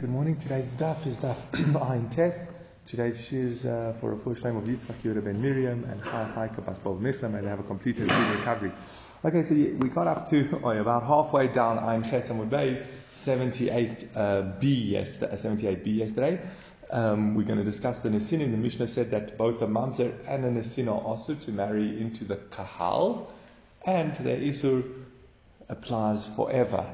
Good morning. Today's daf is daf Ayin Tes. Today's shoes uh, for a full time of Yitzchak Yehuda ben Miriam and Chaya Chaika Bas Bov Mishlam and have a complete recovery. Okay, so we got up to oh, about halfway down Ayin Test and Bays 78b uh, yesterday. 78b yesterday. Um, we're going to discuss the Nesinim. The Mishnah said that both a Mamzer and a Nesin are also to marry into the Kahal and the Isur applies forever.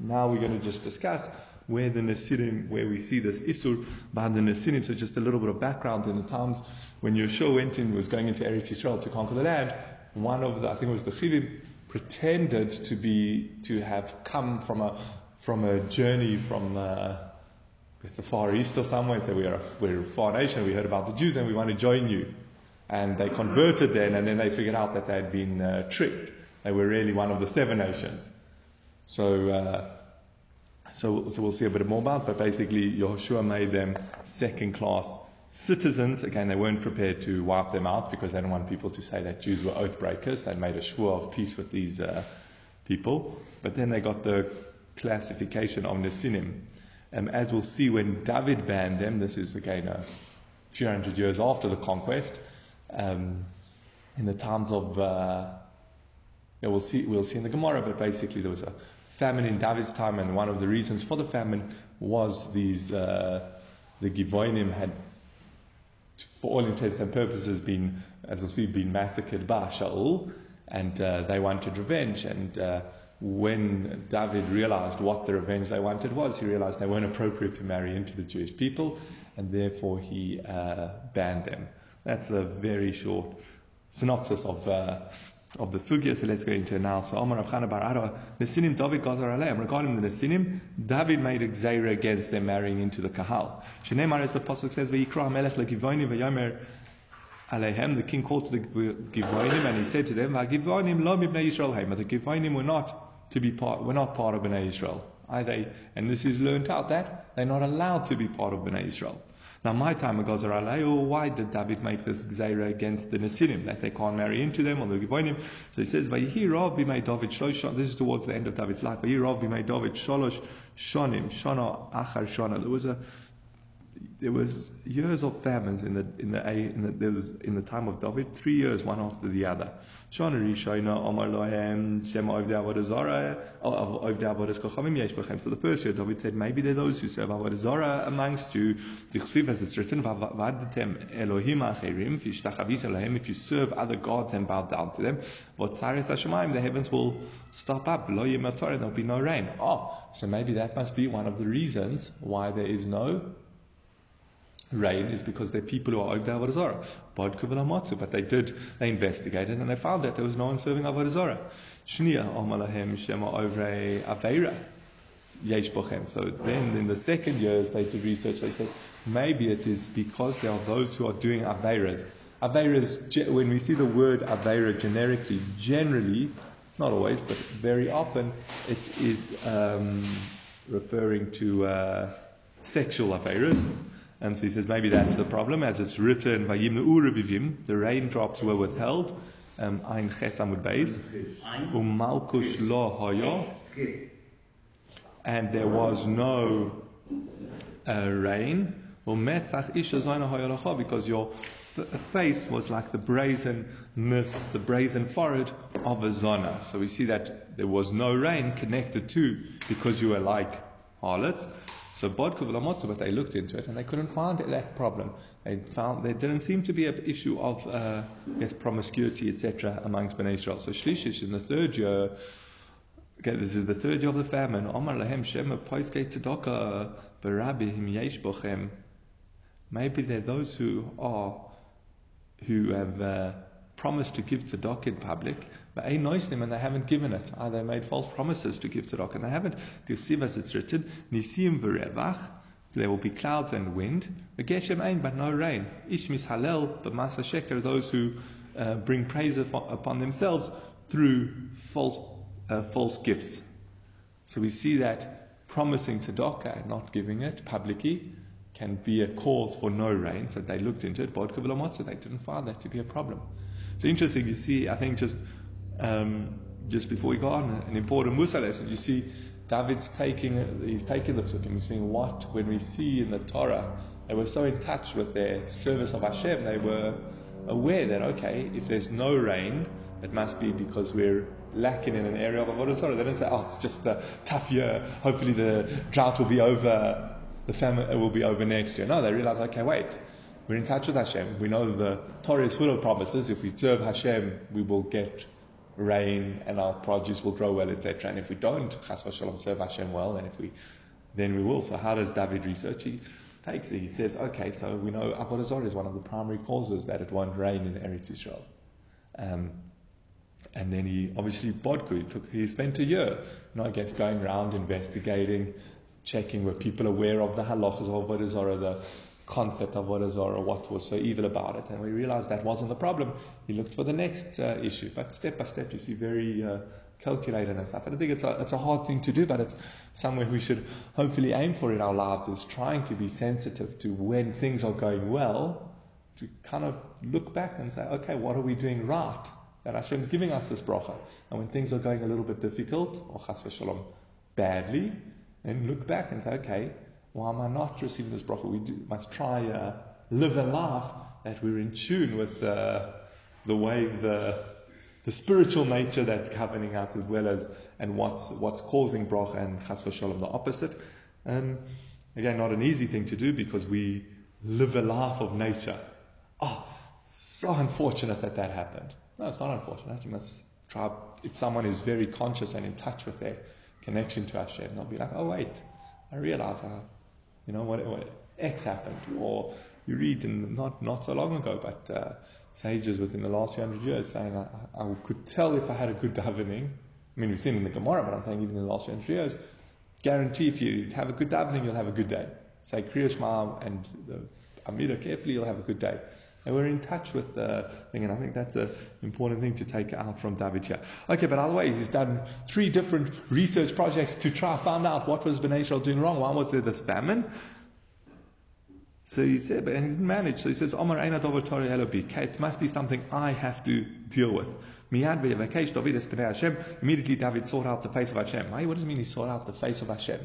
Now we're going to just discuss where the Nesinim, where we see this Isur by the Nesinim. So just a little bit of background in the times when Yeshua went in, was going into Eretz Yisrael to conquer the land, one of the, I think it was the Chivim, pretended to be, to have come from a, from a journey from, uh, it's the Far East or somewhere, so we are a, we're a far nation, we heard about the Jews and we want to join you. And they converted then, and then they figured out that they had been uh, tricked. They were really one of the seven nations. So, uh, so, so we'll see a bit more about, but basically Yehoshua made them second class citizens. Again, they weren't prepared to wipe them out because they didn't want people to say that Jews were oath breakers. They made a shvur of peace with these uh, people. But then they got the classification of Nesinim. Um, as we'll see when David banned them, this is again a few hundred years after the conquest, um, in the times of, uh, yeah, we'll see, we'll see in the Gemara, but basically there was a famine in David's time, and one of the reasons for the famine was these uh, the Givonim had, for all intents and purposes, been, as we'll see, been massacred by Shaul, and uh, they wanted revenge. And uh, when David realized what the revenge they wanted was, he realized they weren't appropriate to marry into the Jewish people, and therefore he uh, banned them. That's a very short synopsis of uh, of the sugya, so let's go into it now. So Omar Abchana Bar Ara, Nesinim David Gazar Aleim. Regarding the Nesinim, David made a gzeira against them marrying into the Kahal. Shneimar, as the Pasuk says, Vayikra Melech leGivonim v'yomer Alehem, the king called to the Givonim and he said to them, Givonim lo mibnei Yisrael heim. The Givonim were not to be part, were not part of Bnei Israel. Are they? And this is learnt out that they're not allowed to be part of Bnei Israel. Now, my time ago, oh, why did David make this gzeira against the Nesinim, that they can't marry into them or the Givonim? So he says, Vayihirav b'mei David this is towards the end of David's life, David sholosh shonim, shana achar shana. There was a, there was years of famines in the in the, in the there was in the time of David, three years one after the other. Shana Rishayna Omar Lohem Shema Ovdei Avodah Ovdei Avodah Yesh Bechem. So the first year David said, maybe there are those who serve Avodah Zarah amongst you. Zichsiv as it's written, Vavadetem Elohim Acherim V'ishtachavis Elohim. If you serve other gods and bow down to them, Votzaris Hashemayim, the heavens will stop up. Lo Yemator, there'll be no rain. Oh, so maybe that must be one of the reasons why there is no rain is because they're people who are Ogda Avodah Zarah. But they did, they investigated and they found that there was no one serving Avodah Zarah. Shnia Omalahem Shema Ovre Aveira. Yesh. So then in the second years they did research, they said maybe it is because there are those who are doing Aveiras. Aveiras, when we see the word Aveira generically, generally, not always, but very often, it is um, referring to uh, sexual Aveiras. And so he says maybe that's the problem, as it's written, the raindrops were withheld, um, Ein Umalkush Lo Hoyo, and there was no uh, rain, because your face was like the brazenness, the brazen forehead of a zona. So we see that there was no rain connected to because you were like harlots. So v'lamotzu, but they looked into it and they couldn't find that problem. They found there didn't seem to be an issue of uh, yes, promiscuity, etc., amongst Bnei Israel. So Shlishish in the third year, okay, this is the third year of the famine. Omar lahem shema poiskei tzedaka barabihim yesh bochem. Maybe they're those who are who have uh, promised to give tzedakah in public, noisnim and they haven't given it. Uh, they made false promises to give tzedakah and they haven't. Give as it's written, nisim v'revach, there will be clouds and wind. Geshem ein, but no rain. Ish mishalel, but masa sheker, those who uh, bring praise upon themselves through false uh, false gifts. So we see that promising tzedakah and not giving it publicly can be a cause for no rain. So they looked into it, but they didn't find that to be a problem. It's interesting, you see, I think just um, just before we go on, an important Musa lesson, you see David's taking, he's taking the psukim, he's saying what, when we see in the Torah, they were so in touch with their service of Hashem, they were aware that, okay, if there's no rain, it must be because we're lacking in an area of Avodah Zarah. They don't say, oh, it's just a tough year, hopefully the drought will be over, the famine will be over next year. No, they realize, okay, wait, we're in touch with Hashem. We know the Torah is full of promises. If we serve Hashem, we will get rain and our produce will grow well, etc. And if we don't, chas v'shalom, serve Hashem well, and if we, then we will. So how does David research? He takes it. He says, okay, so we know Avodah is one of the primary causes that it won't rain in Eretz Israel. Um, and then he obviously Bodku, he, he spent a year, you know, I guess going around investigating, checking were people aware of the halachas of Avodah the concept of what is or what was so evil about it. And we realized that wasn't the problem. He looked for the next uh, issue. But step by step, you see very uh, calculated and stuff. And I think it's a, it's a hard thing to do, but it's somewhere we should hopefully aim for in our lives is trying to be sensitive to when things are going well, to kind of look back and say, okay, what are we doing right? That Hashem's giving us this bracha. And when things are going a little bit difficult, or chas v'shalom, badly, and look back and say, okay, why am I not receiving this bracha? We do, must try uh, live a life that we're in tune with the, the way the the spiritual nature that's governing us as well as and what's what's causing bracha and chas v'shalom the opposite. Um, again, not an easy thing to do because we live a life of nature. Oh, so unfortunate that that happened. No, it's not unfortunate. You must try. If someone is very conscious and in touch with their connection to Hashem, they'll be like, oh wait, I realize I you know, what, what X happened. Or you read in not, not so long ago, but uh, sages within the last few hundred years saying, I, I, could tell if I had a good davening. I mean, we've seen in the Gemara, but I'm saying even in the last few hundred years, guarantee if you have a good davening, you'll have a good day. Say Kriya Shema and the Amida carefully, you'll have a good day. And we're in touch with the thing, and I think that's an important thing to take out from David here. Okay, but otherwise, he's done three different research projects to try and find out what was Bnei Israel doing wrong. One was there this famine. So he said, but he didn't manage. So he says, Omar Eina Dover Tori It must be something I have to deal with. Immediately David sought out the face of Hashem. What does it mean he sought out the face of Hashem?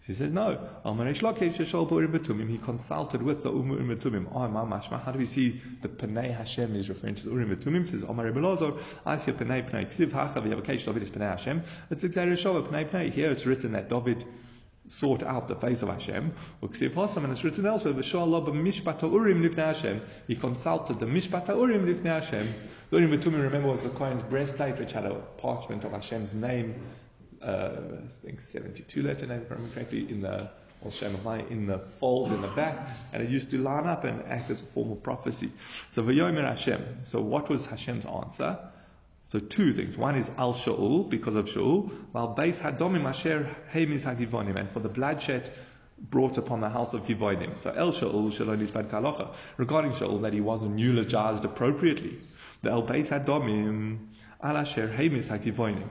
So he says, no. He consulted with the umm umm Urim Betumim. Oh, my mashma. How do we see the Panei Hashem is referring to the umm Urim Betumim? says, Omar Belazar, I see a Panei Panei. Ksiv Hacha v'yavakesh David is Panei Hashem. It's exactly Shova Panei Panei. Here it's written that David sought out the face of Hashem. Ksiv Hasam, and it's written elsewhere, V'shallah b'mishpat Urim lifnei Hashem. He consulted the Mishpat Urim lifnei Hashem. The Urim Betumim, remember, was the Kohen's breastplate, which had a parchment of Hashem's name Uh, I think 72 letter name, if I remember correctly, in the in the fold in the back, and it used to line up and act as a form of prophecy. So Vayomer Hashem. So what was Hashem's answer? So two things. One is Al Shaul, because of Shaul, while Beis Hadomim Asher Hemis Hagivonim, and for the bloodshed brought upon the house of Givonim. So El Shaul Shalom Bad Kalacha. Regarding Shaul, that he wasn't eulogized appropriately. The El Beis Hadomim Al Asher Hemis Hagivonim.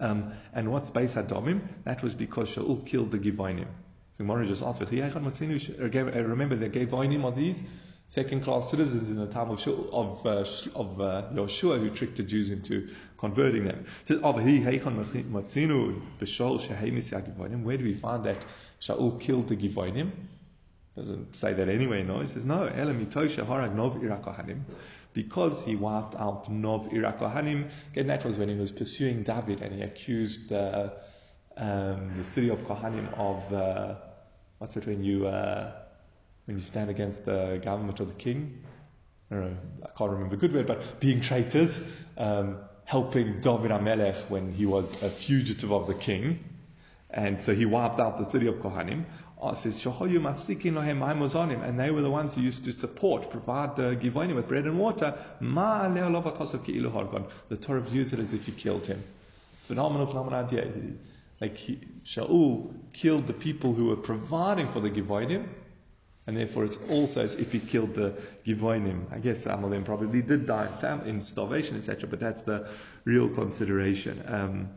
Um, and what's Beis Hadomim? That was because Shaul killed the Givonim. So Gemara just asked, remember the Givonim are these second class citizens in the time of, of, uh, of uh, Yoshua who tricked the Jews into converting them. So, Where do we find that Shaul killed the Givonim? Doesn't say that anywhere, no. He says, no, because he wiped out Nov Irakohanim. Again, that was when he was pursuing David and he accused uh, um, the city of Kohanim of, uh, what's it when you, uh, when you stand against the government of the king? I I can't remember the good word, but being traitors, um, helping David Amelech when he was a fugitive of the king. And so he wiped out the city of Kohanim. Says, and they were the ones who used to support, provide the Givonim with bread and water. The Torah views it as if he killed him. Phenomenal, phenomenal idea. Like he, Shaul killed the people who were providing for the Givonim, and therefore it's also as if he killed the Givonim. I guess some of them probably did die in starvation, etc., but that's the real consideration. Um,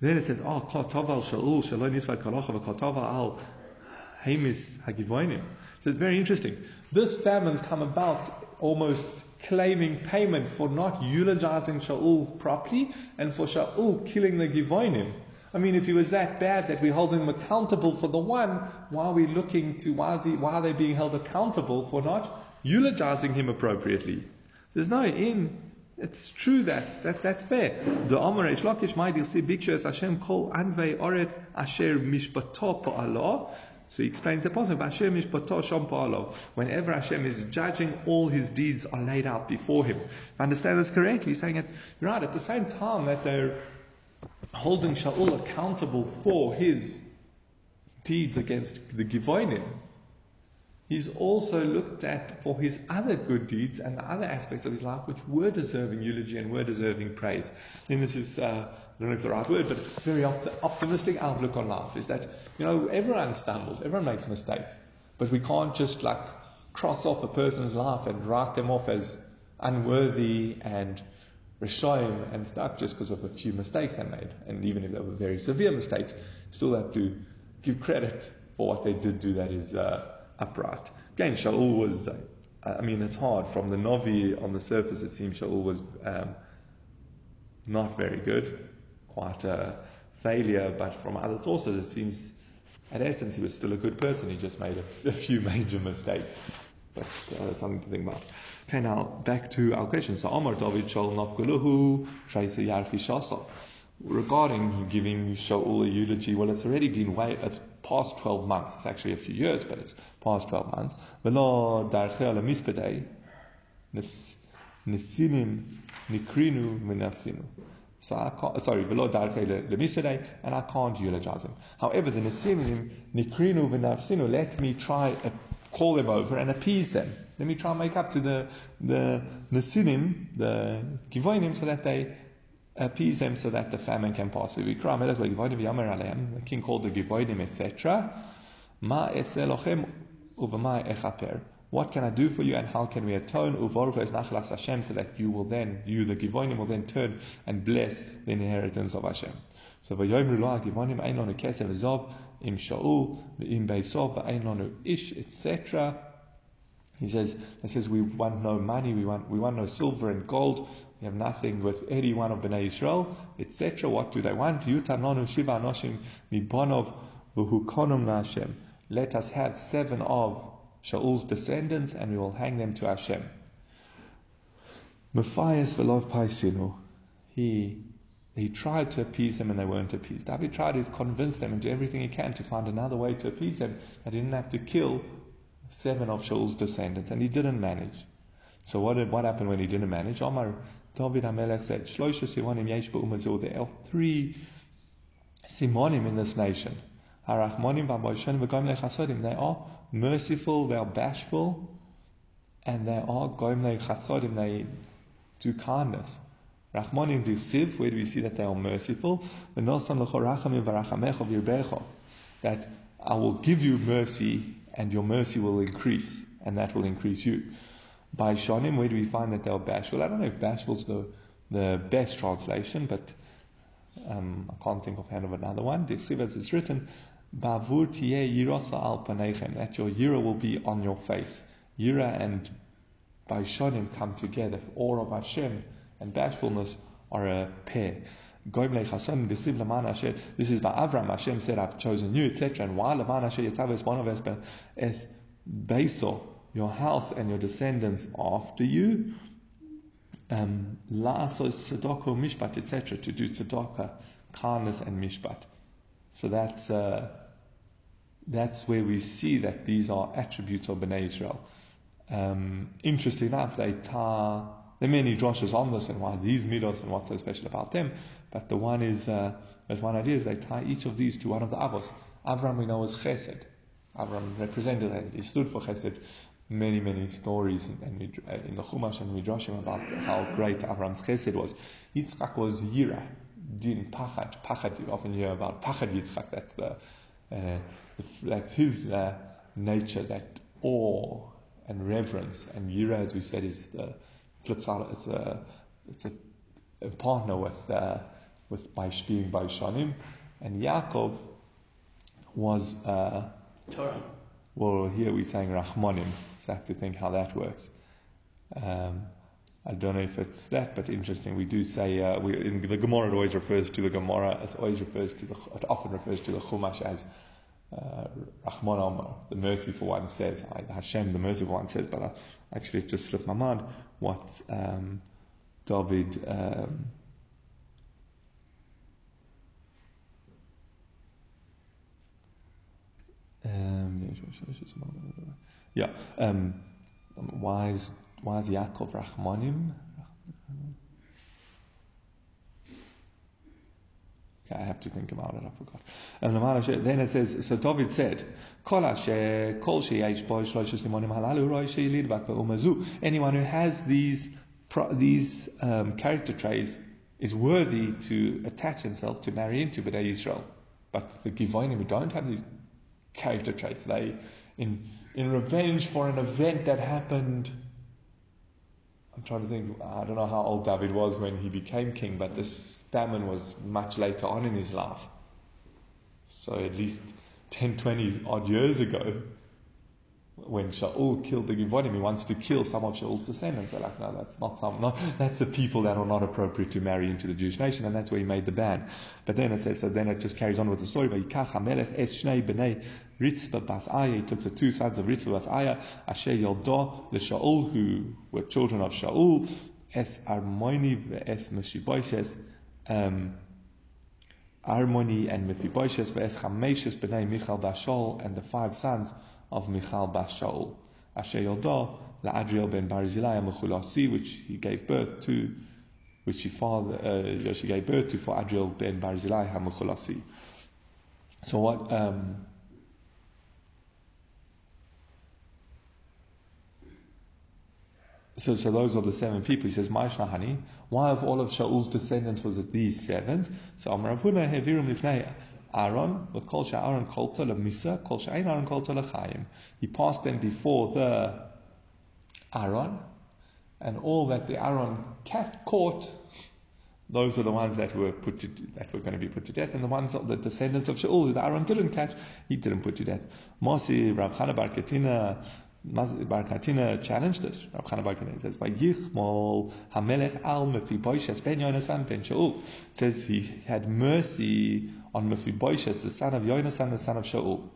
Then it says, ah, oh, Kotov al Shaul, Shalom Yisvad Kalacha, Kotov al Hamis Hagivoinim. So it's very interesting. This famine's come about almost claiming payment for not eulogizing Shaul properly and for Shaul killing the Givonim. I mean, if he was that bad that we hold him accountable for the one, why are we looking to, why, he, why are they being held accountable for not eulogizing him appropriately? There's no in. It's true that, that that's fair. The Amar Reish Lakish might see as Hashem kol anvei oret asher mishpato Allah. So he explains the passage, Hashem mishpato sham Whenever Hashem is judging, all his deeds are laid out before him. If I understand this correctly, he's saying it right, at the same time that they're holding Shaul accountable for his deeds against the Givonim, he's also looked at for his other good deeds and the other aspects of his life which were deserving eulogy and were deserving praise. And this is, uh, I don't know if the right word, but very op- optimistic outlook on life is that, you know, everyone stumbles, everyone makes mistakes, but we can't just like cross off a person's life and write them off as unworthy and Rishoyim and stuck just because of a few mistakes they made. And even if they were very severe mistakes, still have to give credit for what they did do that is uh, upright. Again, Shaul was, I mean, it's hard. From the Novi on the surface, it seems Shaul was um, not very good, quite a failure, but from other sources, it seems, at essence, he was still a good person. He just made a, f- a few major mistakes. But uh, something to think about. Okay, now back to our question. So Omar David Shal Nafguluhu Traisa Yarchi Shasa. Regarding giving Shaul a eulogy, well, it's already been way, it's past 12 months. It's actually a few years, but it's past 12 months. Velo Darchel Mispedei Nisinim Nikrinu Minafsinu. So I can't, sorry, below Darchel Lemisedei, and I can't eulogize him. However, the Nisinim Nikrinu Minafsinu, let me try a call them over and appease them. Let me try and make up to the the Nesinim, the Givonim, so that they appease them so that the famine can pass. The king called the Givonim, etc. Ma eselochem echaper. What can I do for you and how can we atone? nachlas Hashem, so that you will then, you the Givonim will then turn and bless the inheritance of Hashem. So v'yoyimru lo Givonim ein lonu kesev zov im Shaul, im Beisov, Einonu Ish, etc. He says, he says, we want no money, we want, we want no silver and gold, we have nothing with any one of Bnei Israel, etc. What do they want? Yutanonu Shiva Anoshim Mibonov V'hukonum Hashem. Let us have seven of Shaul's descendants and we will hang them to Hashem. Matthias Velov Paisinu. He he tried to appease them and they weren't appeased. David tried to convince them and do everything he can to find another way to appease them. That he didn't have to kill seven of Shaul's descendants, and he didn't manage. So what did, what happened when he didn't manage? Omar David Hamelech said, There are three simonim in this nation. They are merciful, they are bashful, and they are goim chasodim, they do kindness. Rachmanim do siv, where do we see that they are merciful? That I will give you mercy and your mercy will increase and that will increase you. By Shonim, where do we find that they are bashful? I don't know if bashful is the, the best translation, but um, I can't think of hand of another one. The as it's written, Bavur yirosa al panechem, that your yira will be on your face. Yira and Baishonim come together. Awe of Hashem and bashfulness are a pair. This is by Avram. Hashem said, I've chosen you, etc. And why Laman of us, but as Beisol, your house and your descendants after you, um, La'asos Tzedakah Mishpat, etc. To do Tzedakah, kindness and Mishpat. So that's, uh, that's where we see that these are attributes of Bnei Israel. Um, interestingly enough, they tie there are many drushes on this and why these midos and what's so special about them. But the one is, uh, there's one idea is they tie each of these to one of the avos. Avram we know is chesed. Avram represented it. He stood for chesed. Many, many stories in, in, the Chumash and Midrashim about how great Avram's chesed was. Yitzchak was yira, din, pachad. Pachad, you often hear about pachad Yitzchak. That's the, uh, that's his uh, nature, that awe and reverence. And yira, as we said, is the flips out. It's a it's a, a partner with uh, with by Shanim, and Yaakov was uh, Torah. Well, here we're saying Rahmanim, so I have to think how that works. Um, I don't know if it's that, but interesting. We do say uh, we, in the Gemara it always refers to the Gemara. It always refers to the. It often refers to the Chumash as uh, Rahman Amar, the merciful one says. I, Hashem, the merciful one says. But I, actually, it just slipped my mind what um, David. Um, um, yeah. Um, why is is Yaakov Rachmanim? Okay, I have to think about it. I forgot. Um, then it says, so David said, Anyone who has these these um, character traits is worthy to attach himself to marry into B'nai Israel. But the Givonim who don't have these character traits, they in in revenge for an event that happened. I'm trying to think. I don't know how old David was when he became king, but this famine was much later on in his life. So at least 10, 20 odd years ago, when Shaul killed the Givonim, he wants to kill some of Shaul's descendants. They're like, no, that's not some, not, that's the people that are not appropriate to marry into the Jewish nation, and that's where he made the ban. But then it says, so then it just carries on with the story. Vayikach. He took the two sons of Ritzvah bas Aya, Asher Yoldo, the Shaul, who were children of Shaul, es Armoni es Mephibosheth, um, Armoni and Mephibosheth, es Chameshes b'nei Michal Bashol, and the five sons of Michal Bas Shaul. Asher Yodah, Adriel ben Barzilai Mechulasi, which he gave birth to, which he father, uh, she gave birth to for Adriel ben Barzilai Hamechulasi. So what, um, so, so those are the seven people. He says, Hani, why of all of Shaul's descendants was it these seven? So Amar Avuna Hevirum Lifnei Aaron, kol Aaron kolta lemisa, kol she'ain Aaron kolta lechayim. He passed them before the Aaron, and all that the Aaron cat caught, those were the ones that were put to, that were going to be put to death, and the ones of the descendants of Shaul that Aaron didn't catch, he didn't put to death. Mosi Rav Chana Bar Katina Bar Katina challenged this. Rav Chana Bar Katina says, "By Yichmol Hamelech Al Mephibosheth Ben Yonasan Ben Shaul." Says he had mercy on Mephibosheth, the son of Yonasan, the son of Shaul.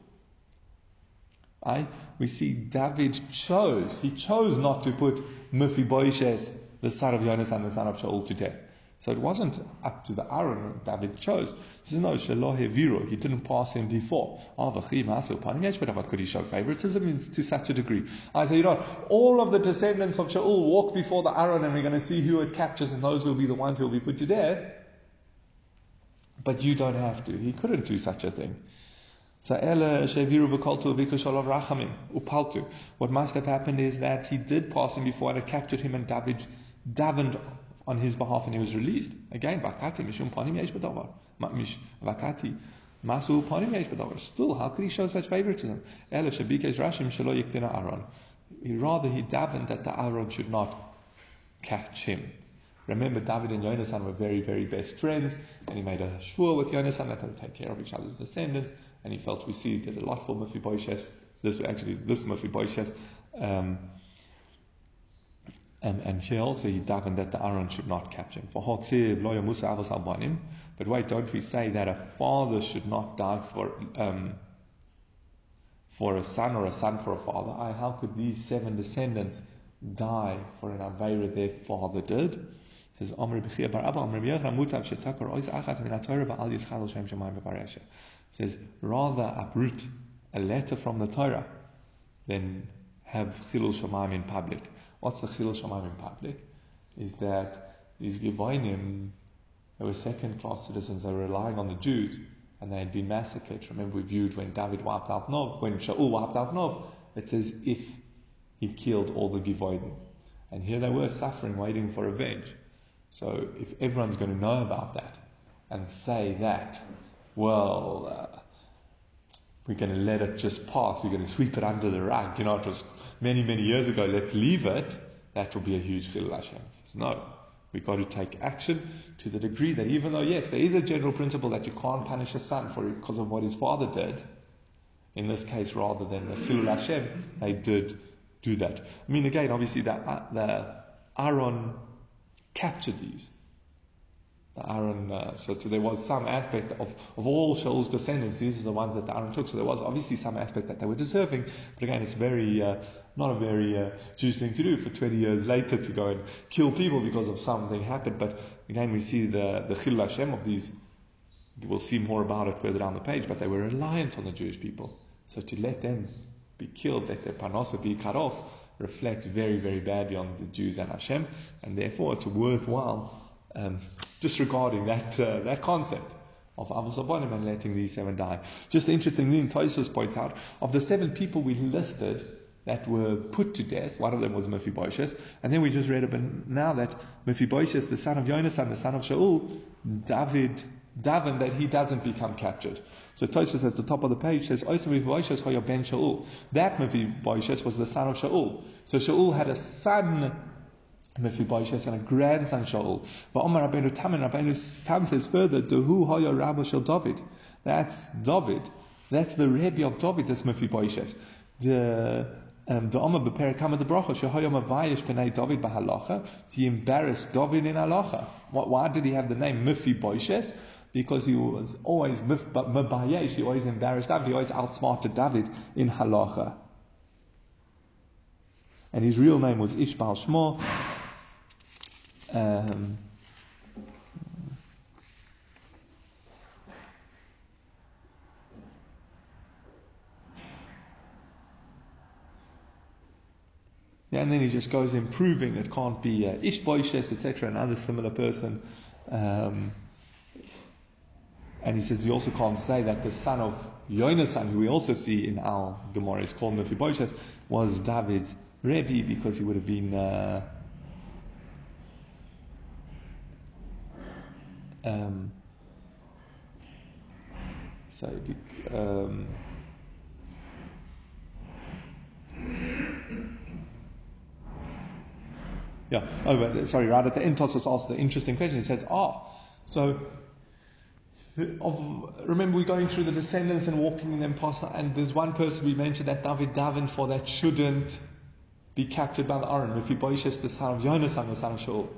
I, we see David chose, he chose not to put Mephibosheth, the son of Yonasan, the son of Shaul, to death. So it wasn't up to the Aaron David chose. This is no Shalohe He didn't pass him before. Ah, could he show favoritism to such a degree? I say, you know, all of the descendants of Shaul walk before the Aaron and we're going to see who it captures and those will be the ones who will be put to death. But you don't have to. He couldn't do such a thing. So. What must have happened is that he did pass him before and had captured him and David davened on his behalf and he was released. Again, vakati mishum panim yesh b'davar. Vakati masu panim yesh b'davar. Still, how could he show such favoritism? Ele shabikesh rashim shelo yikdina Aaron. Rather, he davened that the Aaron should not catch him. Remember, David and Yonasan were very, very best friends, and he made a shvur with Yonasan that they would take care of each other's descendants, and he felt we see he did a lot for Mephibosheth. This actually, this Mephibosheth, um, and, and here also he davened that the Aaron should not capture him. For But wait, don't we say that a father should not die for um, for a son or a son for a father? I, how could these seven descendants die for an Aveira their father did? says Amr Bechia Bar Abba Mutav Yischal Shem says rather uproot a letter from the Torah than have Chilul Shemaim in public. What's the Chilul Shemaim in public? Is that these Givonim, they were second class citizens, they were relying on the Jews and they had been massacred. Remember we viewed when David wiped out Nov, when Shaul wiped out Nov, it says if he killed all the Givonim. And here they were suffering, waiting for revenge. So if everyone's going to know about that and say that, well, uh, we're going to let it just pass, we're going to sweep it under the rug, you know, it was many, many years ago, let's leave it, that will be a huge chilul Hashem. Says, no, we've got to take action to the degree that even though, yes, there is a general principle that you can't punish a son for because of what his father did, in this case, rather than the chilul Hashem, they did do that. I mean, again, obviously, the, uh, the Aaron captured these. The Aaron, uh, so, so there was some aspect of, of all Shaul's descendants, these are the ones that the Aaron took. So there was obviously some aspect that they were deserving, but again, it's very, uh, not a very uh, Jewish thing to do for 20 years later to go and kill people because of something happened. But again, we see the, the Chil Hashem of these. We'll see more about it further down the page, but they were reliant on the Jewish people. So to let them be killed, let their parnasa be cut off, reflects very, very badly on the Jews and Hashem, and therefore it's worthwhile um, disregarding that uh, that concept of Avos Abonim and letting these seven die. Just interestingly, Tosfos points out of the seven people we listed that were put to death, one of them was Mephibosheth, and then we just read about now that Mephibosheth, the son of Yonasan, the son of Shaul, David, Davin, that he doesn't become captured. So Tosfos at the top of the page says, Mephibosheth ben Shaul. That Mephibosheth was the son of Shaul. So Shaul had a son Mephibosheth and a grandson Shaul. But Omar Rabbeinu Tam and Rabbeinu Tam says further, Dehu Hoya Rabba Shel David. That's David. That's the Rebbe of David, that's Mephibosheth. The um, the Omar Beperikama the Bracha Shehoya Mavayish B'nei David Bahalacha. He embarrassed David in halacha. Why did he have the name Mephibosheth? Because he was always Mabayesh. He always embarrassed David. He always outsmarted David in halacha. And his real name was Ishbal Shmo. Um, yeah, and then he just goes improving. It can't be uh, Ishboishes, etc., another similar person. Um, and he says we also can't say that the son of Yonasan, who we also see in our Gemara, is called Mephibosheth, was David's Rebbe because he would have been. Uh, Um, so, um, yeah. Oh, but, sorry. Right at the end, Tosfos asked the interesting question. He says, "Ah, so." Of, remember, we're going through the descendants and walking them past, and there's one person we mentioned that David Davin for that shouldn't be captured by the. If he the son of Jonas and the son of Shaul.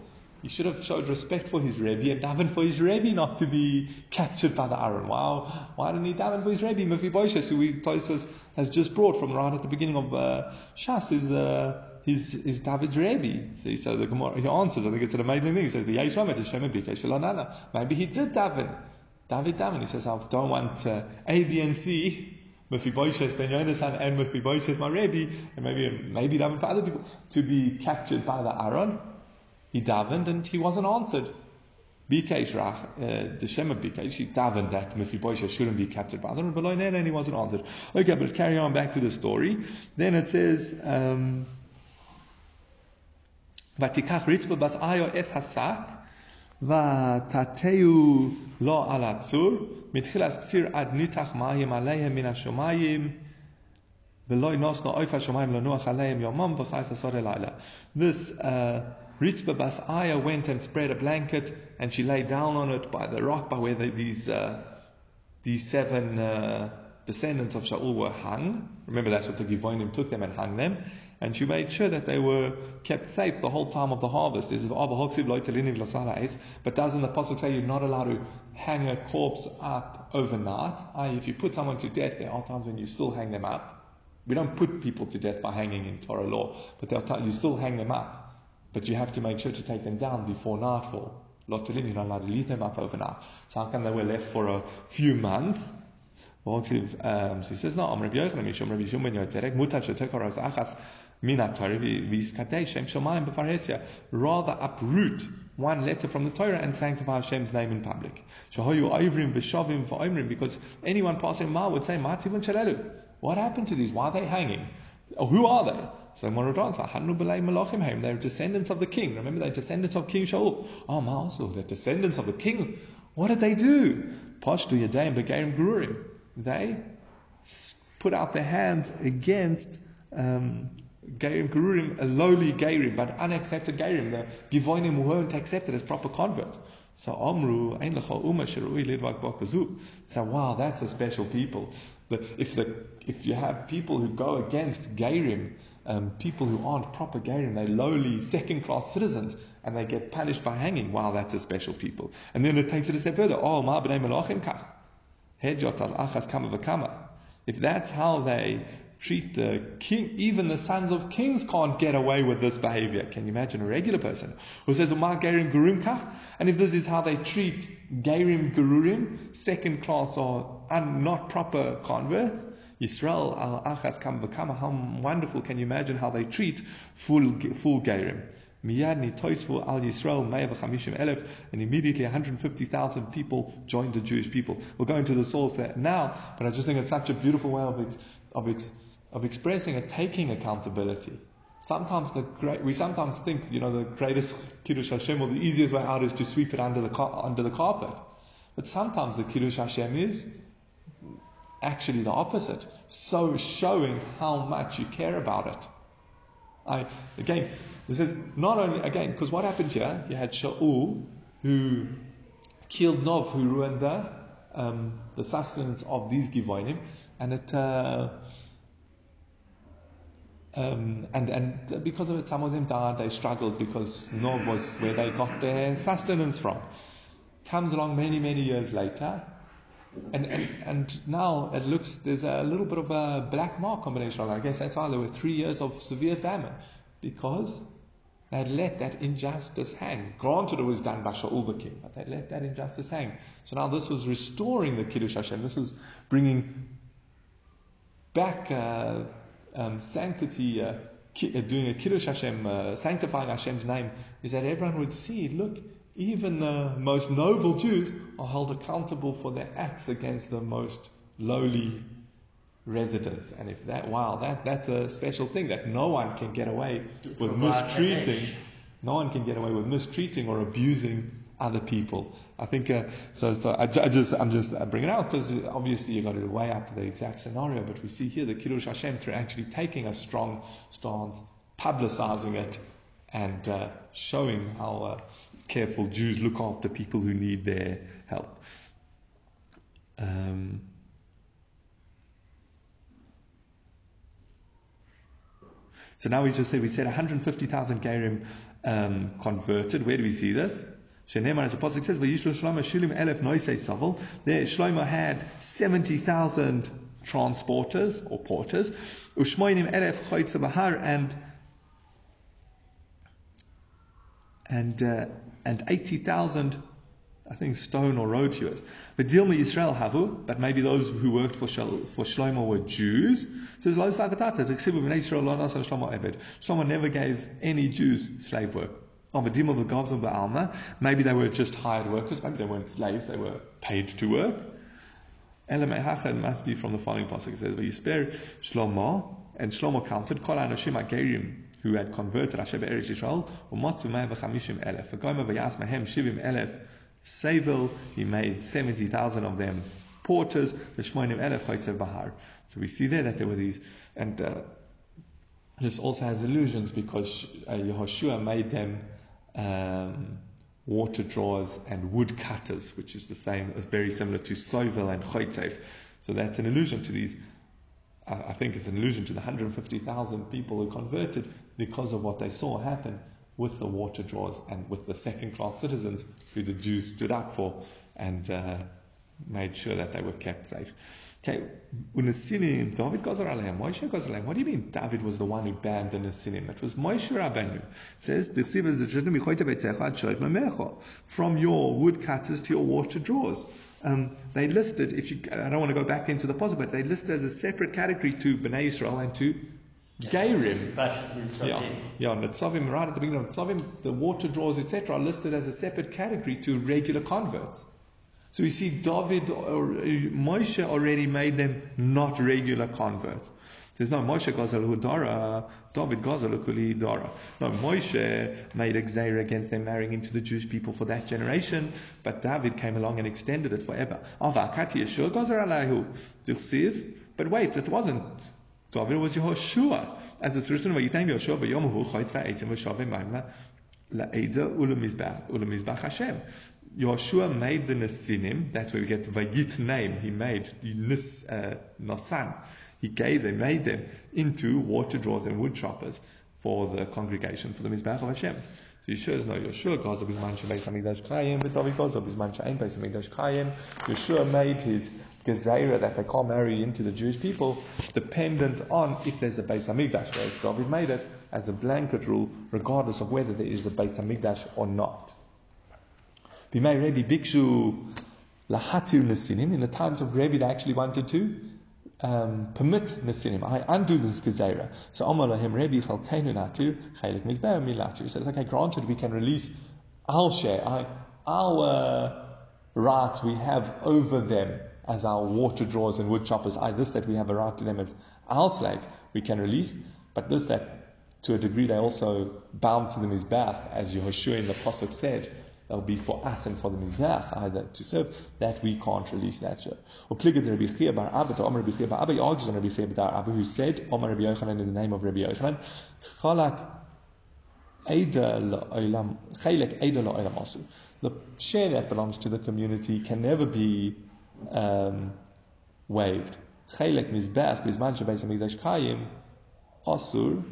He should have showed respect for his Rebbe and davened for his Rebbe not to be captured by the Aaron. Wow, why didn't he daven for his Rebbe? Mephibosheth, who we us, has just brought from right at the beginning of uh, Shas, is, uh, his, his David's Rebbe. See, so the Gemara, he answers, I think it's an amazing thing. He says, Maybe he did daven. David daven. He says, I don't want uh, A, B, and C Mephibosheth ben Yonasan and Mephibosheth my Rebbe, and maybe maybe daven for other people to be captured by the Aaron. He davened and he wasn't answered. Bikesh Rach, uh, the Shem of Bikesh, he davened that Mephibosheth shouldn't be captured by the but and he wasn't answered. Okay, but carry on back to the story. Then it says, um, ותיקח רצפה בס איו עץ השק ותתהו לו על הצור מתחילת קציר עד ניתח מים עליהם מן השמיים ולא ינוס נעוף השמיים לנוח עליהם יומם וחייס הסוד הלילה. This uh, Ritzvah Bas Aya went and spread a blanket and she lay down on it by the rock by where the, these, uh, these seven uh, descendants of Shaul were hung. Remember that's what the Givonim took them and hung them. And she made sure that they were kept safe the whole time of the harvest. But doesn't the Pasuk say you're not allowed to hang a corpse up overnight? if you put someone to death, there are times when you still hang them up. We don't put people to death by hanging in Torah law, but times you still hang them up. But you have to make sure to take them down before nightfall. Lotelim, you're not allowed to leave them up overnight. So how come they were left for a few months? Rather uproot one letter from the Torah and sanctify Hashem's name in public. Because anyone passing by would say. What happened to these? Why are they hanging? Who are they? So one would answer, They're descendants of the king. Remember, they're descendants of King Shaul. Oh, Ma'asu, they're descendants of the king. What did they do? Pashtu Yadayim Begarim Gururim. They put out their hands against um, Geirim a lowly Geirim, but unaccepted Geirim. The Givonim weren't accepted as proper converts. So Amru, Ein Lecha Uma Shirui Lidwak Bakazu. So wow, that's a special people. But if the if you have people who go against Gairim, um, people who aren't proper Gairim, they're lowly second class citizens, and they get punished by hanging. Wow, that's a special people. And then it takes it a step further. Oh, ma b'nei melachim kach. Hedjot al achas kama. If that's how they treat the king, even the sons of kings can't get away with this behavior. Can you imagine a regular person who says, Uma Gerim Gurum Kach? And if this is how they treat Gerim Gururim, second class or un, not proper converts, Yisrael al Achaz Kam Bakama, how wonderful can you imagine how they treat full, full Gerim? Miyad nitoisvu al Yisrael me'evachamishim elef, and immediately 150,000 people joined the Jewish people. We'll go into the source there now, but I just think it's such a beautiful way of, of, of expressing and taking accountability. Sometimes the great, we sometimes think, you know, the greatest Kiddush Hashem or the easiest way out is to sweep it under the, under the carpet. But sometimes the Kiddush Hashem is actually the opposite. So showing how much you care about it. I, again, this is not only, again, because what happened here, you had Shaul who killed Nov, who ruined the, um, the sustenance of these Givonim, and it, uh, um, and, and because of it, some of them died, they struggled because Nov was where they got their sustenance from. Comes along many, many years later, and, and, and now it looks, there's a little bit of a black mark combination. I guess that's why there were three years of severe famine, because they'd let that injustice hang. Granted, it was done by Shaul the king, but they'd let that injustice hang. So now this was restoring the Kiddush Hashem. This was bringing back uh, um, sanctity, uh, ki- uh, doing a Kiddush Hashem, uh, sanctifying Hashem's name, is that everyone would see, look, even the most noble Jews are held accountable for their acts against the most lowly residents. And if that, wow, that, that's a special thing that no one can get away with mistreating, no one can get away with mistreating or abusing other people. I think, uh, so, so I, I, just, I'm just bringing it out because obviously you've got to weigh up the exact scenario, but we see here the Kiddush Hashem through actually taking a strong stance, publicizing it, and uh, showing how uh, careful Jews look after people who need their help. Um, so now we just say we said 150,000 Gerim um, converted. Where do we see this? Shenemar, as the Pasuk says, Shlomo Shilim Elef Noisei Savel. There, Shlomo had 70,000 transporters or porters. Ushmoinim Elef Choytze Bahar and and uh, and 80,000, I think, stone or road hewers. But Dilma Yisrael havu, but maybe those who worked for Shal, for Shlomo were Jews. Says Shlomo habed. Someone never gave any Jews slave work. Maybe they were just hired workers, maybe they weren't slaves, they were paid to work. It must be from the following passage. It says, Vayisper Shlomo, and Shlomo counted, who had converted Asher Be'eretz Yisrael, Umatzu Mei V'chamishim Elef. V'goyma V'yas Mehem Shivim Elef Sevil, he made 70,000 of them porters, V'shmoinim Elef Chaysev Bahar. So we see there that there were these, and uh, this also has illusions because uh, Yehoshua made them um, water drawers and wood cutters, which is the same, very similar to Sovel and Choytev. So that's an allusion to these. I think it's an allusion to the 150,000 people who converted because of what they saw happen with the water drawers and with the second class citizens who the Jews stood up for and uh, made sure that they were kept safe. Okay, Unasinim, David goes around Moshe goes around. What do you mean David was the one who banned the Nasinim? It was Moshe Rabbeinu. It says, From your woodcutters to your water drawers. Um, they listed, if you, I don't want to go back into the puzzle, but they listed as a separate category to Bnei Israel and to Gairim. Yeah, yeah, Nitzavim, right at the beginning of Nitzavim, the water drawers, etc., are listed as a separate category to regular converts. So we see David or Moshe already made them not regular converts. It says, no, Moshe Gazel Hudara, David Kuli Dara. No, Moshe made a against them marrying into the Jewish people for that generation, but David came along and extended it forever. But wait, it wasn't David, it was Yehoshua. As it's written, Yoshua la'eda ulamizbach ulamizbach Hashem. Yoshua made the Nesinim, that's where we get the Vayit name, he made the Nis, uh. He gave them, made them into water drawers and wood choppers for the congregation, for the Mizbach of Hashem. So Yeshua is no Yeshua, God's of his man Beis Hamikdash Kayim, but David God's of his man Ain't Beis Hamikdash Kayim. Yeshua made his Gezerah that they can't marry into the Jewish people dependent on if there's a Beis Hamikdash, whereas David made it as a blanket rule, regardless of whether there is a Beis or not. Bimei Rebbe Bikshu Lahatir Nesinim, in the times of Rebbe they actually wanted to um, permit Nesinim. I undo this Gezerah. So Omar Lahim Rebbe Chalkeinu Natir, Chelik Mizbeah Milatir. He says, okay, granted we can release our share, our rights we have over them as our water drawers and wood choppers, I, this that we have a right to them as our slaves, we can release, but this that to a degree they also bound to the Mizbach, as Yehoshua in the Pasuk said, that will be for us and for the either to serve, that we can't release that share. Upligad Rabbi Chia bar Abba to Omer Rabbi Chia bar Abba, he argues on Rabbi Chia bar Abba, who said, Omer Rabbi Yochanan in the name of Rabbi Yochanan, Chalak. The share that belongs to the community can never be um, waived. Chalek Mizbach, Bizman Shebeis HaMikdash Kayim, Asur,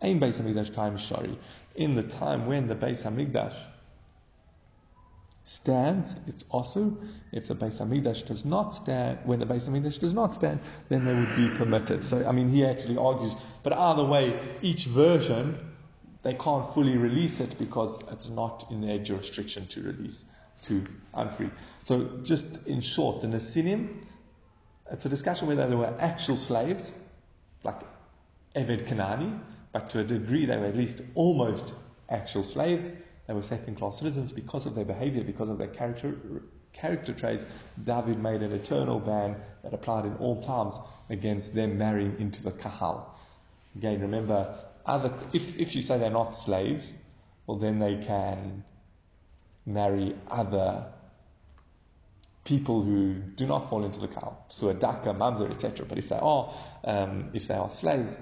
Ein Beis Hamikdash Kaim Shari. In the time when the Beis Hamikdash stands, it's also. If the Beis Hamikdash does not stand, when the Beis Hamikdash does not stand, then they would be permitted. So, I mean, he actually argues, but either way, each version, they can't fully release it because it's not in their jurisdiction to release, to unfree. So, just in short, the Nesinim, it's a discussion whether they were actual slaves, like Eved Kanani, but to a degree they were at least almost actual slaves. They were second class citizens because of their behavior, because of their character, character traits. David made an eternal ban that applied in all times against them marrying into the kahal. Again, remember, other, if, if you say they're not slaves, well, then they can marry other people who do not fall into the kahal, so a daka, mamzer, etc. But if they are, um, if they are slaves,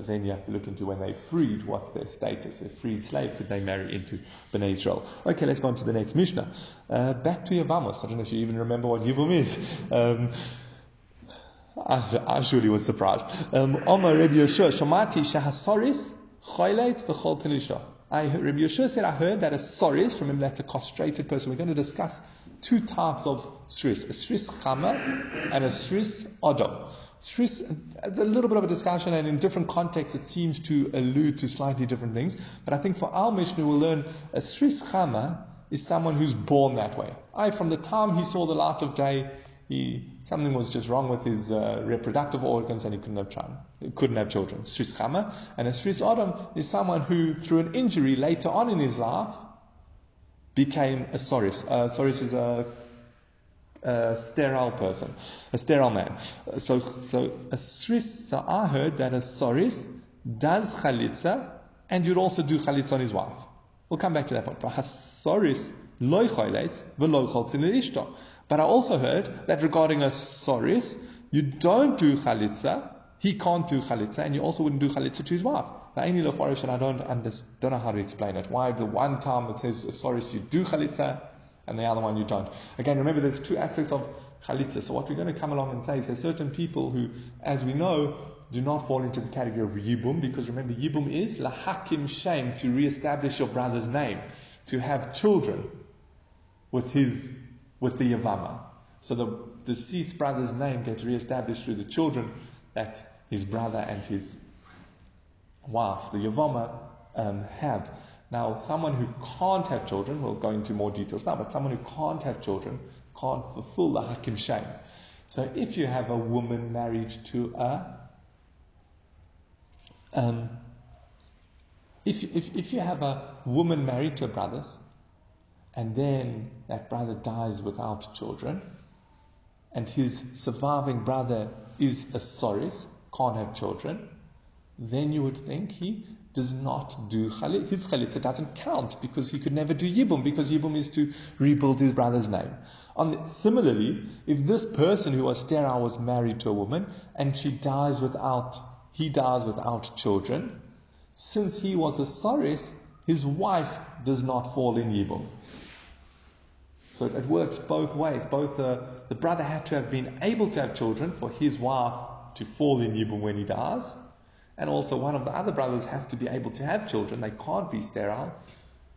then you have to look into when they freed, what's their status? A freed slave, could they marry into Bnei Israel? Okay, let's go on to the next Mishnah. Uh, back to Yevamos. I don't know if you even remember what Yibum is. Um, I, I surely was surprised. Um, Omar Rabbi Yeshua, Shamati Shahasoris, Choyleit V'chol Telisha. I Rabbi Yeshua said, I heard that a soris, remember that's a castrated person. We're going to discuss two types of sris, a sris chama and a sris odom. A little bit of a discussion, and in different contexts, it seems to allude to slightly different things. But I think for our Mishnah, we'll learn a Sris Chama is someone who's born that way. I, from the time he saw the light of day, he, something was just wrong with his uh, reproductive organs and he couldn't have child, couldn't have children. Sris Chama. And a Sris Adam is someone who, through an injury later on in his life, became a Soris. Uh, Soris is a a sterile person, a sterile man. So, so a sris, so I heard that a soris does chalitza, and you'd also do chalitza on his wife. We'll come back to that point. But soris loy ishto. But I also heard that regarding a soris, you don't do chalitza, he can't do chalitza, and you also wouldn't do chalitza to his wife. and I don't, understand, don't know how to explain it. Why the one time it says soris you do chalitza, and the other one you don't. Again, remember there's two aspects of chalitza. So what we're going to come along and say is there's certain people who, as we know, do not fall into the category of yibum, because remember yibum is lahakim shame, to re-establish your brother's name, to have children with his, with the yavama. So the deceased brother's name gets re-established through the children that his brother and his wife, the yavama, um, have. Now, someone who can't have children, we'll go into more details now, but someone who can't have children can't fulfill the hakim shame. So if you have a woman married to a, um, if, if, if you have a woman married to a brother's, and then that brother dies without children, and his surviving brother is a soris, can't have children, then you would think he does not do. His chalitza doesn't count because he could never do yibum because yibum is to rebuild his brother's name. The, similarly, if this person who was sterile was married to a woman and she dies without, he dies without children, since he was a soris, his wife does not fall in Yibum. So it works both ways. Both the, the brother had to have been able to have children for his wife to fall in Yibum when he dies. And also one of the other brothers have to be able to have children. They can't be sterile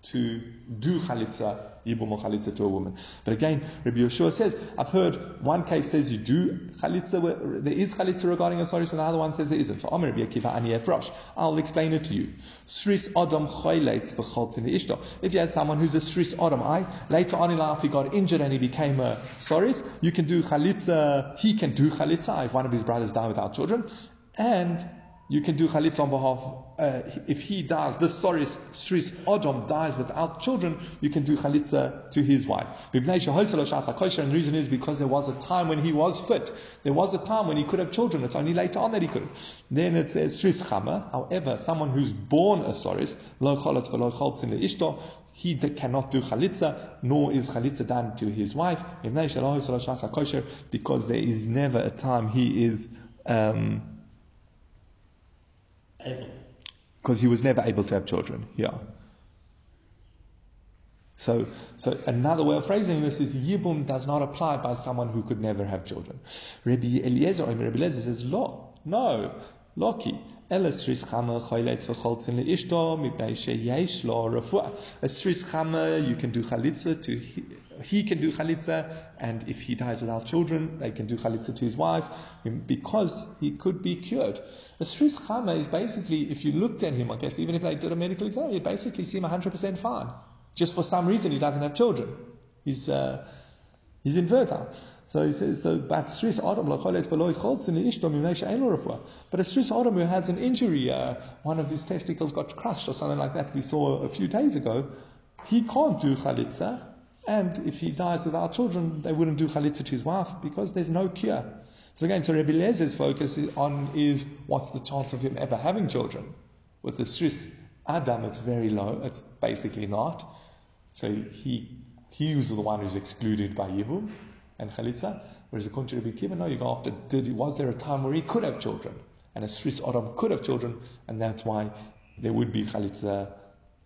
to do chalitza, yibum or chalitza to a woman. But again, Rabbi Yeshua says, I've heard one case says you do chalitza, there is chalitza regarding a sorry, and the other one says there isn't. So Amr Rabbi Akiva Ani Efrosh. I'll explain it to you. Sris Adam choyleit v'choltz in the ishto. If you have someone who's a Sris Adam, I, later on in life he got injured and he became a soris, you can do chalitza, he can do chalitza if one of his brothers die without children, and you can do chalitza on behalf, uh, if he dies, this sorry, Sris Odom dies without children, you can do chalitza to his wife. And the reason is because there was a time when he was fit. There was a time when he could have children. It's only later on that he could. Then it says Sris Chama. However, someone who's born a soris, lo cholot v'lo the ishto, he cannot do chalitza, nor is chalitza done to his wife, because there is never a time he is, um, because he was never able to have children. Yeah. So, so another way of phrasing this is Yibum does not apply by someone who could never have children. Rabbi Eliezer, or Rabbi Eliezer says, Lo, no, Loki. A stris chama, you can do chalitza to he can do chalitza, and if he dies without children, they can do chalitza to his wife because he could be cured. A stris chama is basically, if you looked at him, I guess even if they did a medical exam, you'd basically seem 100% fine. Just for some reason, he doesn't have children. He's uh, he's infertile. So he says, so, but Sris Adam But a Sris Adam who has an injury, uh, one of his testicles got crushed or something like that we saw a few days ago, he can't do chalitza. And if he dies without children, they wouldn't do chalitza to his wife because there's no cure. So again, so Rebbe Lezer's focus is on is what's the chance of him ever having children. With the Sris Adam, it's very low. It's basically not. So he he was the one who's excluded by Yibum and Chalitza. Whereas according to Rabbi Kiva, no, you go after, did, was there a time where he could have children? And a Sris Adam could have children, and that's why there would be Chalitza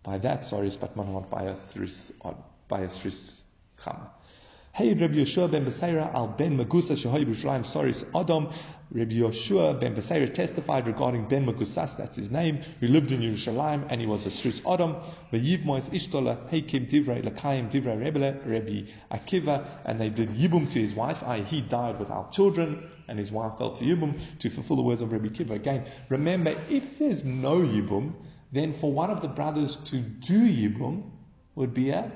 by that sorry, but not by a Sris, by a Sris Chama. Hey, Rabbi Yeshua ben Besaira al ben Magusa Shehoy B'Yerushalayim Soris Adam. Rabbi Yeshua ben Besaira testified regarding ben Magusas, that's his name, who lived in Yerushalayim and he was a Sris Adam. V'yiv Mois Ishtola Heikim Divrei Lakayim Divrei Rebele Rabbi Akiva, and they did Yibum to his wife, i.e. he died without children, and his wife fell to Yibum to fulfill the words of Rabbi Akiva. Again, remember, if there's no Yibum, then for one of the brothers to do Yibum would be a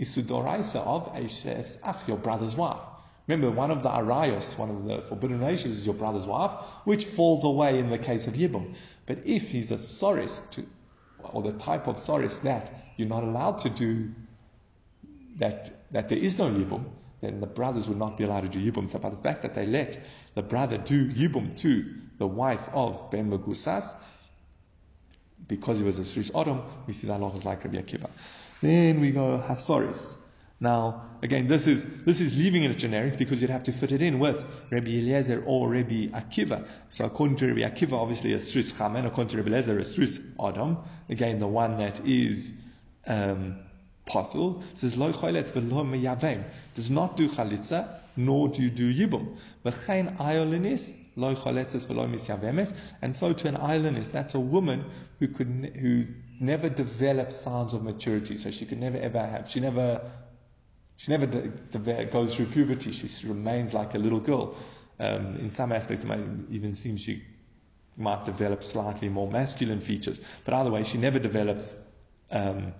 isudoraisa of Eshes Ach, your brother's wife. Remember, one of the arayos, one of the forbidden relations is your brother's wife, which falls away in the case of Yibum. But if he's a soris, to, or the type of soris that you're not allowed to do, that, that there is no Yibum, then the brothers would not be allowed to do Yibum. So by the fact that they let the brother do Yibum to the wife of Ben Magusas, because he was a Sris Odom, we see that law is like Rabbi Akiva. Then we go Hasoris. Now, again, this is, this is leaving it generic because you'd have to fit it in with Rabbi Eliezer or Rabbi Akiva. So according to Rabbi Akiva, obviously a Sris Chamen, according to Rabbi Eliezer, a Sris Adam. Again, the one that is, um, possible. says, Lo choletz v'lo meyavem. Does not do chalitza, nor do you do yibum. V'chein ayolinis, lo choletzes v'lo misyavemes. And so to an ayolinist, that's a woman who could, who never developed signs of maturity. So she could never ever have, she never, she never de- de- goes through puberty. She remains like a little girl. Um, in some aspects, it might even seem she might develop slightly more masculine features. But either way, she never develops, um,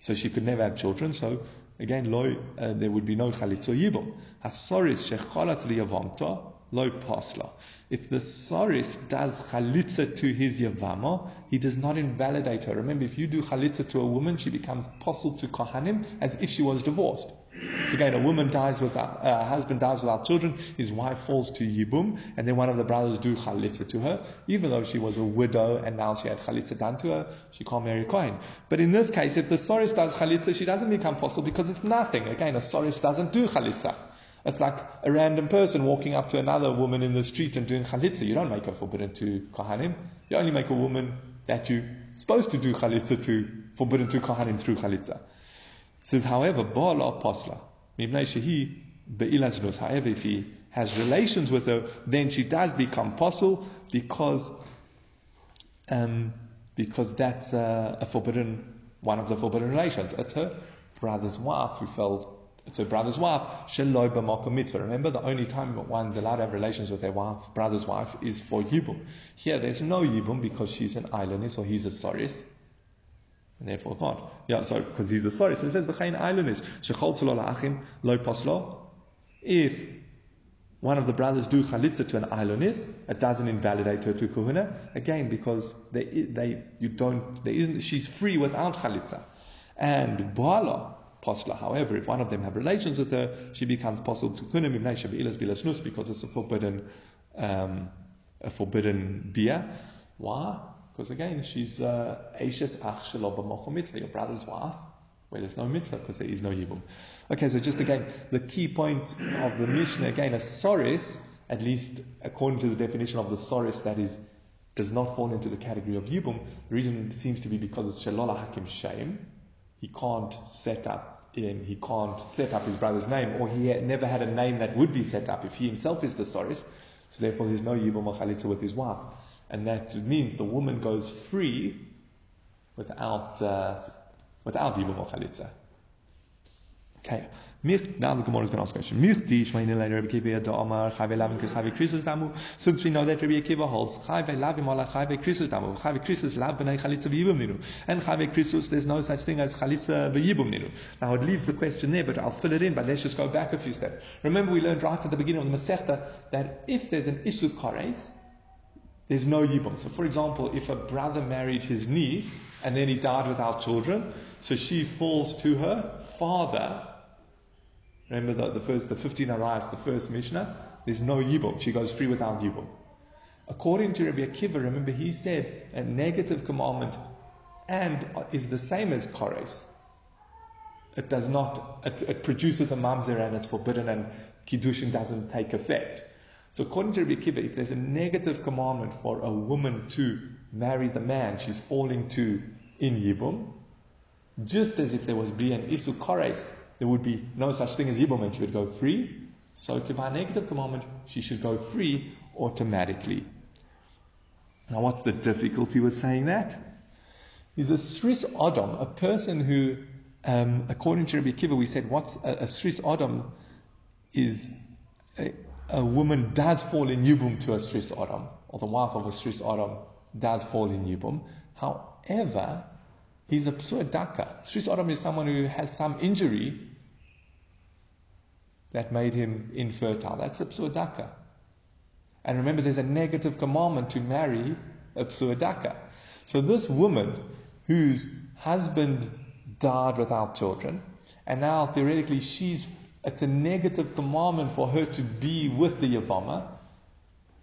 so she could never have children. So again, lo, uh, there would be no chalitz or yibum. Hasoris shechalat liyavamta lo pasla. If the Saris does chalitza to his Yavama, he does not invalidate her. Remember, if you do chalitza to a woman, she becomes possible to Kohanim as if she was divorced. So again, a woman dies without, uh, a husband dies without children, his wife falls to Yibum, and then one of the brothers do chalitza to her, even though she was a widow and now she had chalitza done to her, she can't marry Kohen. But in this case, if the soris does chalitza, she doesn't become possible because it's nothing. Again, a soris doesn't do chalitza. It's like a random person walking up to another woman in the street and doing chalitza. You don't make her forbidden to kohanim. You only make a woman that you're supposed to do chalitza to forbidden to Kohanim through Chalitza. It says, however, Ba'ala Posla, Mibnei Shehi. However, if he has relations with her, then she does become possible because, um, because that's uh, a forbidden, one of the forbidden relations. It's her brother's wife who fell it's her brother's wife, Sheloi b'makom mitzvah. Remember, the only time one's allowed to have relations with their wife, brother's wife, is for yibum. Here, there's no yibum because she's an ayolinis or he's a soris. And therefore can't. Yeah, so, because he's a soris. So it says, v'chein ayolinis. Shechol la'achim, lo poslo. If one of the brothers do chalitza to an ayolinis, it doesn't invalidate her to kuhuna. Again, because they, they, you don't, there isn't, she's free without chalitza. And bala, posla. However, if one of them have relations with her, she becomes posel to kunim bilas because it's a forbidden, um, a forbidden bia. Why? Because again, she's uh, ach mitzvah, your brother's wife, where there's no mitzvah because there is no yibum. Okay, so just again, the key point of the Mishnah, again, a soris, at least according to the definition of the soris, that is, does not fall into the category of yibum. The reason seems to be because it's shalola hakim shame. He can't set up in, he can't set up his brother's name, or he had never had a name that would be set up if he himself is the soris. So therefore, there's no yibum or chalitza with his wife, and that means the woman goes free without uh, without yibum or Okay. Now the Gemara is going to ask a question. Since we know that Rabbi Akiva holds Chayve Lavim Ola Chayve Krisus Damu, Chayve Krisus Lav B'nei Chalitza V'Yibum Ninu, and Chayve Krisus there's no such thing as Chalitza V'Yibum Ninu. Now it leaves the question there, but I'll fill it in. But let's just go back a few steps. Remember, we learned right at the beginning of the Masechta that if there's an Isu Kores, there's no yibum. So, for example, if a brother married his niece and then he died without children, so she falls to her father Remember the, the first, the 15 arayos, the first Mishnah. There's no Yibum. She goes free without Yibum. According to Rabbi Akiva, remember he said a negative commandment and is the same as Kores. It does not, it, it produces a mamzer and it's forbidden and Kiddushin doesn't take effect. So according to Rabbi Akiva, if there's a negative commandment for a woman to marry the man she's falling to in Yibum, just as if there was be an Isu Kores, there would be no such thing as Yibum and she would go free. So to by negative commandment, she should go free automatically. Now what's the difficulty with saying that? Is a Sris Adam, a person who, um, according to Rabbi Kiva, we said what's a, a Sris Adam is a, a, woman does fall in Yibum to a Sris Adam, or the wife of a Sris Adam does fall in Yibum. However, He's a daka. Sris Adam is someone who has some injury that made him infertile. That's a psua. And remember, there's a negative commandment to marry a psua. So this woman whose husband died without children, and now theoretically she's, it's a negative commandment for her to be with the Yavama.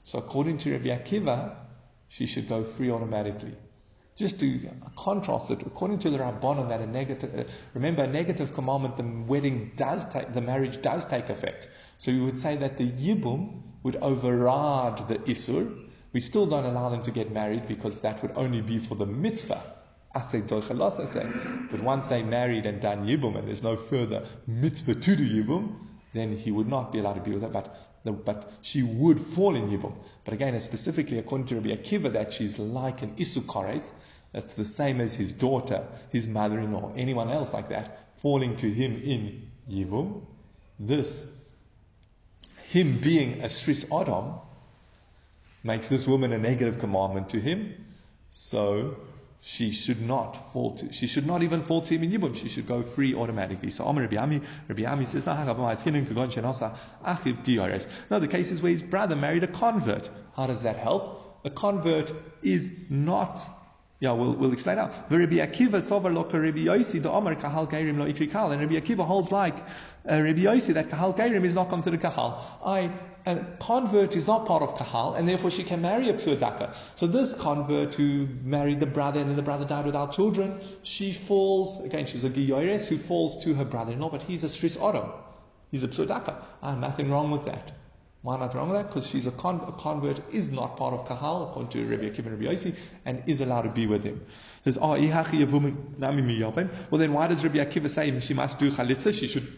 So according to Rabbi Akiva, she should go free automatically. Just to contrast it, according to the Rabbanon, that a negative, uh, remember, a negative commandment, the wedding does take, the marriage does take effect. So you would say that the Yibum would override the Isur. We still don't allow them to get married because that would only be for the mitzvah. But once they married and done Yibum and there's no further mitzvah to do Yibum, then he would not be allowed to be with her. But the, but she would fall in Yibum. But again, specifically according to Rabbi Akiva, that she's like an Isukares, that's the same as his daughter, his mother-in-law, anyone else like that, falling to him in Yibum. This, him being a Sris Adam, makes this woman a negative commandment to him. So she should not fall to, she should not even fall to him in Yibum. She should go free automatically. So Amr Rabbi Ami, Rabbi Ami says, No, the case is where his brother married a convert. How does that help? A convert is not yeah, we'll, we'll explain now. Rabbi Akiva sover lo Rabbi Yosi the Omar kahal geirim lo ikri kahal. And Rabbi Akiva holds like uh, Rabbi Yosi that kahal geirim is not considered kahal. I, a convert is not part of kahal, and therefore she can marry a psuadaka. So this convert who married the brother and then the brother died without children, she falls, again, she's a giyores who falls to her brother-in-law, but he's a sris odom. He's a psuadaka. Ah, nothing wrong with that. Why not wrong with that? Because she's a, con- a, convert, is not part of Kahal, according to Rabbi Akiva and Rabbi Yossi, and is allowed to be with him. Says, oh, Well, then why does Rabbi Akiva say she must do chalitza? She should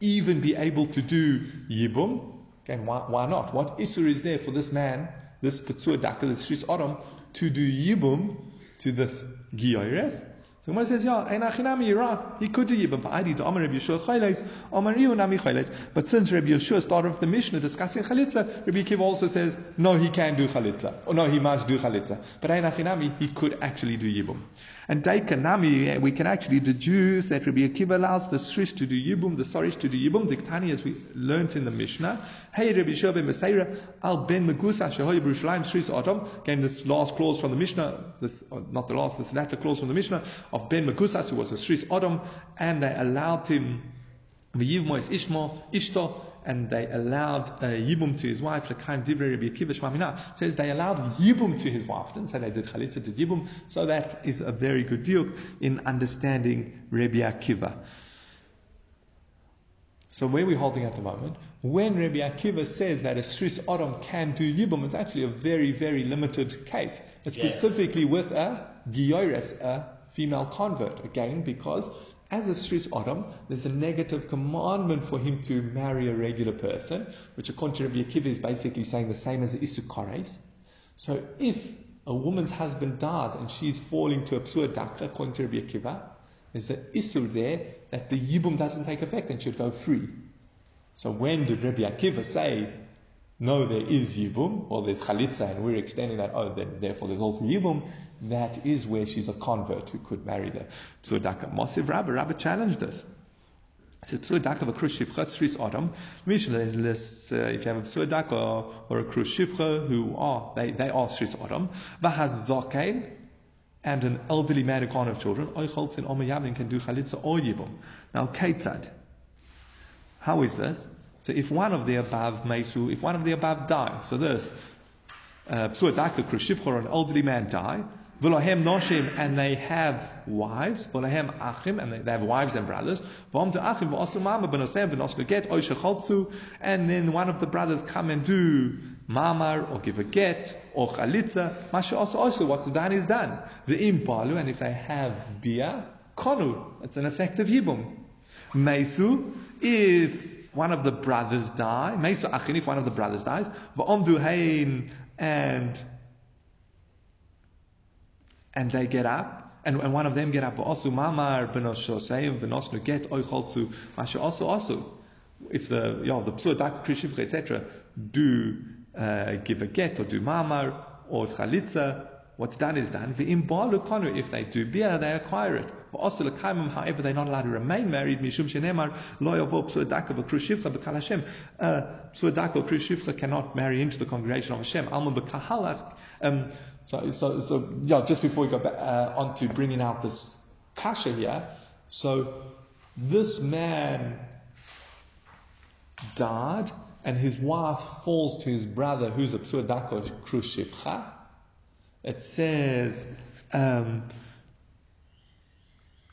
even be able to do yibum. Again, why, why not? What isur is there for this man, this Petzur Daka, this Shris Adam, to do yibum to this Giyares? The Gemara says, yeah, Einachinami, you're right. He could do Yibam. Fa'adi, the Amar Rabbi Yeshua Chayleitz, Amar Nami Chayleitz. But since Rabbi Yeshua started off the Mishnah discussing Chalitza, Rabbi Kiv also says, no, he can do Chalitza. Or no, he must do Chalitza. But Einachinami, he could actually do Yibum. And Daikanami, we can actually deduce that Rabbi Akiva allows the Shrish to do Yibum, the Sarish to do Yibum, the Ktani, as we learned in the Mishnah. Hey, Rabbi Yeshua ben Besaira, al ben Megusa, Shehoy Yerushalayim, Shris Adam. Again, this last clause from the Mishnah, this, uh, not the last, this latter clause from the Mishnah, of Ben Megusas, who was a Shris Adam, and they allowed him, V'yivmo Ishmo, Ishto, and they allowed uh, Yibum to his wife, Lekaim Divrei Rabbi Akiva Shmamina, says they allowed Yibum to his wife, didn't say they did Chalitza to Yibum, so that is a very good deal in understanding Rabbi Akiva. So where we're holding at the moment, when Rabbi Akiva says that a Shris Adam can do Yibum, it's actually a very, very limited case. It's Yeah. specifically with a Giyores, a female convert. Again, because as a Shris Adam, there's a negative commandment for him to marry a regular person, which to Rabbi Akiva is basically saying the same as the Isukares. So if a woman's husband dies and she's falling to a according to Rabbi Akiva, there's an issur there that the yibum doesn't take effect and should go free. So when did Rabbi Akiva say, no, there is yibum, or there's chalitza, and we're extending that, oh, then therefore there's also yibum, that is where she's a convert who could marry the psur dakra. Mosiv Rabba, Rabba challenged us. It's a pseudak of a krush shivcha, tzris adam. Mishnah lists uh, if you have a pseudak or, a krush shivcha who are, they, they are tzris adam. Vahaz zakein, and an elderly man who can't have children. Oicholtz and omayavin can do chalitza or yibum. Now, ketzad. How is this? So if one of the above meisu, if one of the above die, so this, uh, shivcha or an elderly man die, V'lohem noshim, and they have wives. V'lohem achim, and they, have wives and brothers. V'om to achim v'osu mama b'nosem v'nos get oy shecholtzu, and then one of the brothers come and do mamar or give a get or chalitza. Masha also also what's done is done. V'im palu, and if they have bia konu, it's an effective yibum. Meisu, if one of the brothers die, meisu achin, if one of the brothers dies, v'om du hein, and and they get up, and, and one of them get up, also mamar benos shosei benos nuget oicholtzu masha also also. If the yeah the psur dak etc. do uh, give a get or do mamar or chalitza, what's done is done. If they do bia, they acquire it. However they're not allowed to remain married mishum shenemar lo yavo psur dak of krishivcha bekal Hashem. Uh, or cannot marry into the congregation of Hashem. Um, so, so, so, yeah, just before we go back uh, on to bringing out this kasha here, so this man died, and his wife falls to his brother, who's a psuadako krushivcha. It says, um,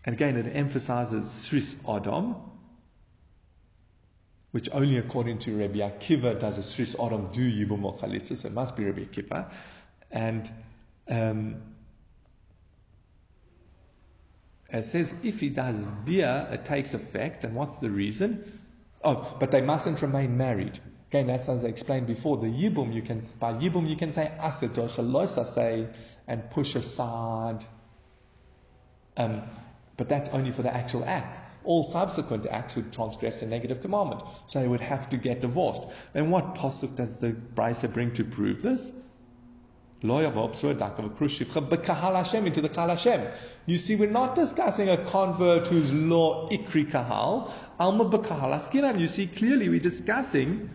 and again, it emphasizes Sris Adam, which only according to Rabbi Akiva does a Sris Adam do Yibum or Chalitza, so it must be Rabbi Akiva. And um, it says if he does bia, it takes effect. And what's the reason? Oh, but they mustn't remain married. Again, that's as I explained before. The yibum you can by yibum you can say shalosa say and push aside. Um, but that's only for the actual act. All subsequent acts would transgress the negative commandment, so they would have to get divorced. Then what pasuk does the Brisa bring to prove this? A into the kahal Hashem. You see, we're not discussing a convert who's law ikri kahal, alma askiram. You see, clearly we're discussing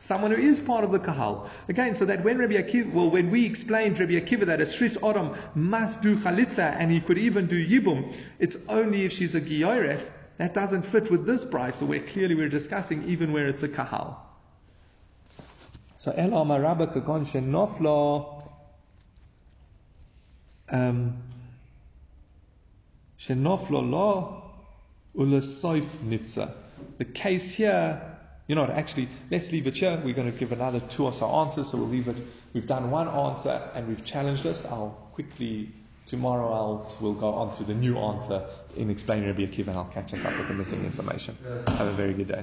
someone who is part of the kahal. Again, so that when Rabbi Akiva, well, when we explained Rabbi Akiva that a Sris Adam must do chalitza and he could even do yibum, it's only if she's a giyores. That doesn't fit with this price, so where clearly we're discussing even where it's a kahal. So El Amarabba Kagon Shenoflo um, Shenoflo Lo. The case here you know what, actually, let's leave it here. We're going to give another two or so answers, so we'll leave it. We've done one answer and we've challenged us. I'll quickly, tomorrow I'll, we'll go on to the new answer in explaining Rabbi Akiva and I'll catch us up with the missing information. Have a very good day.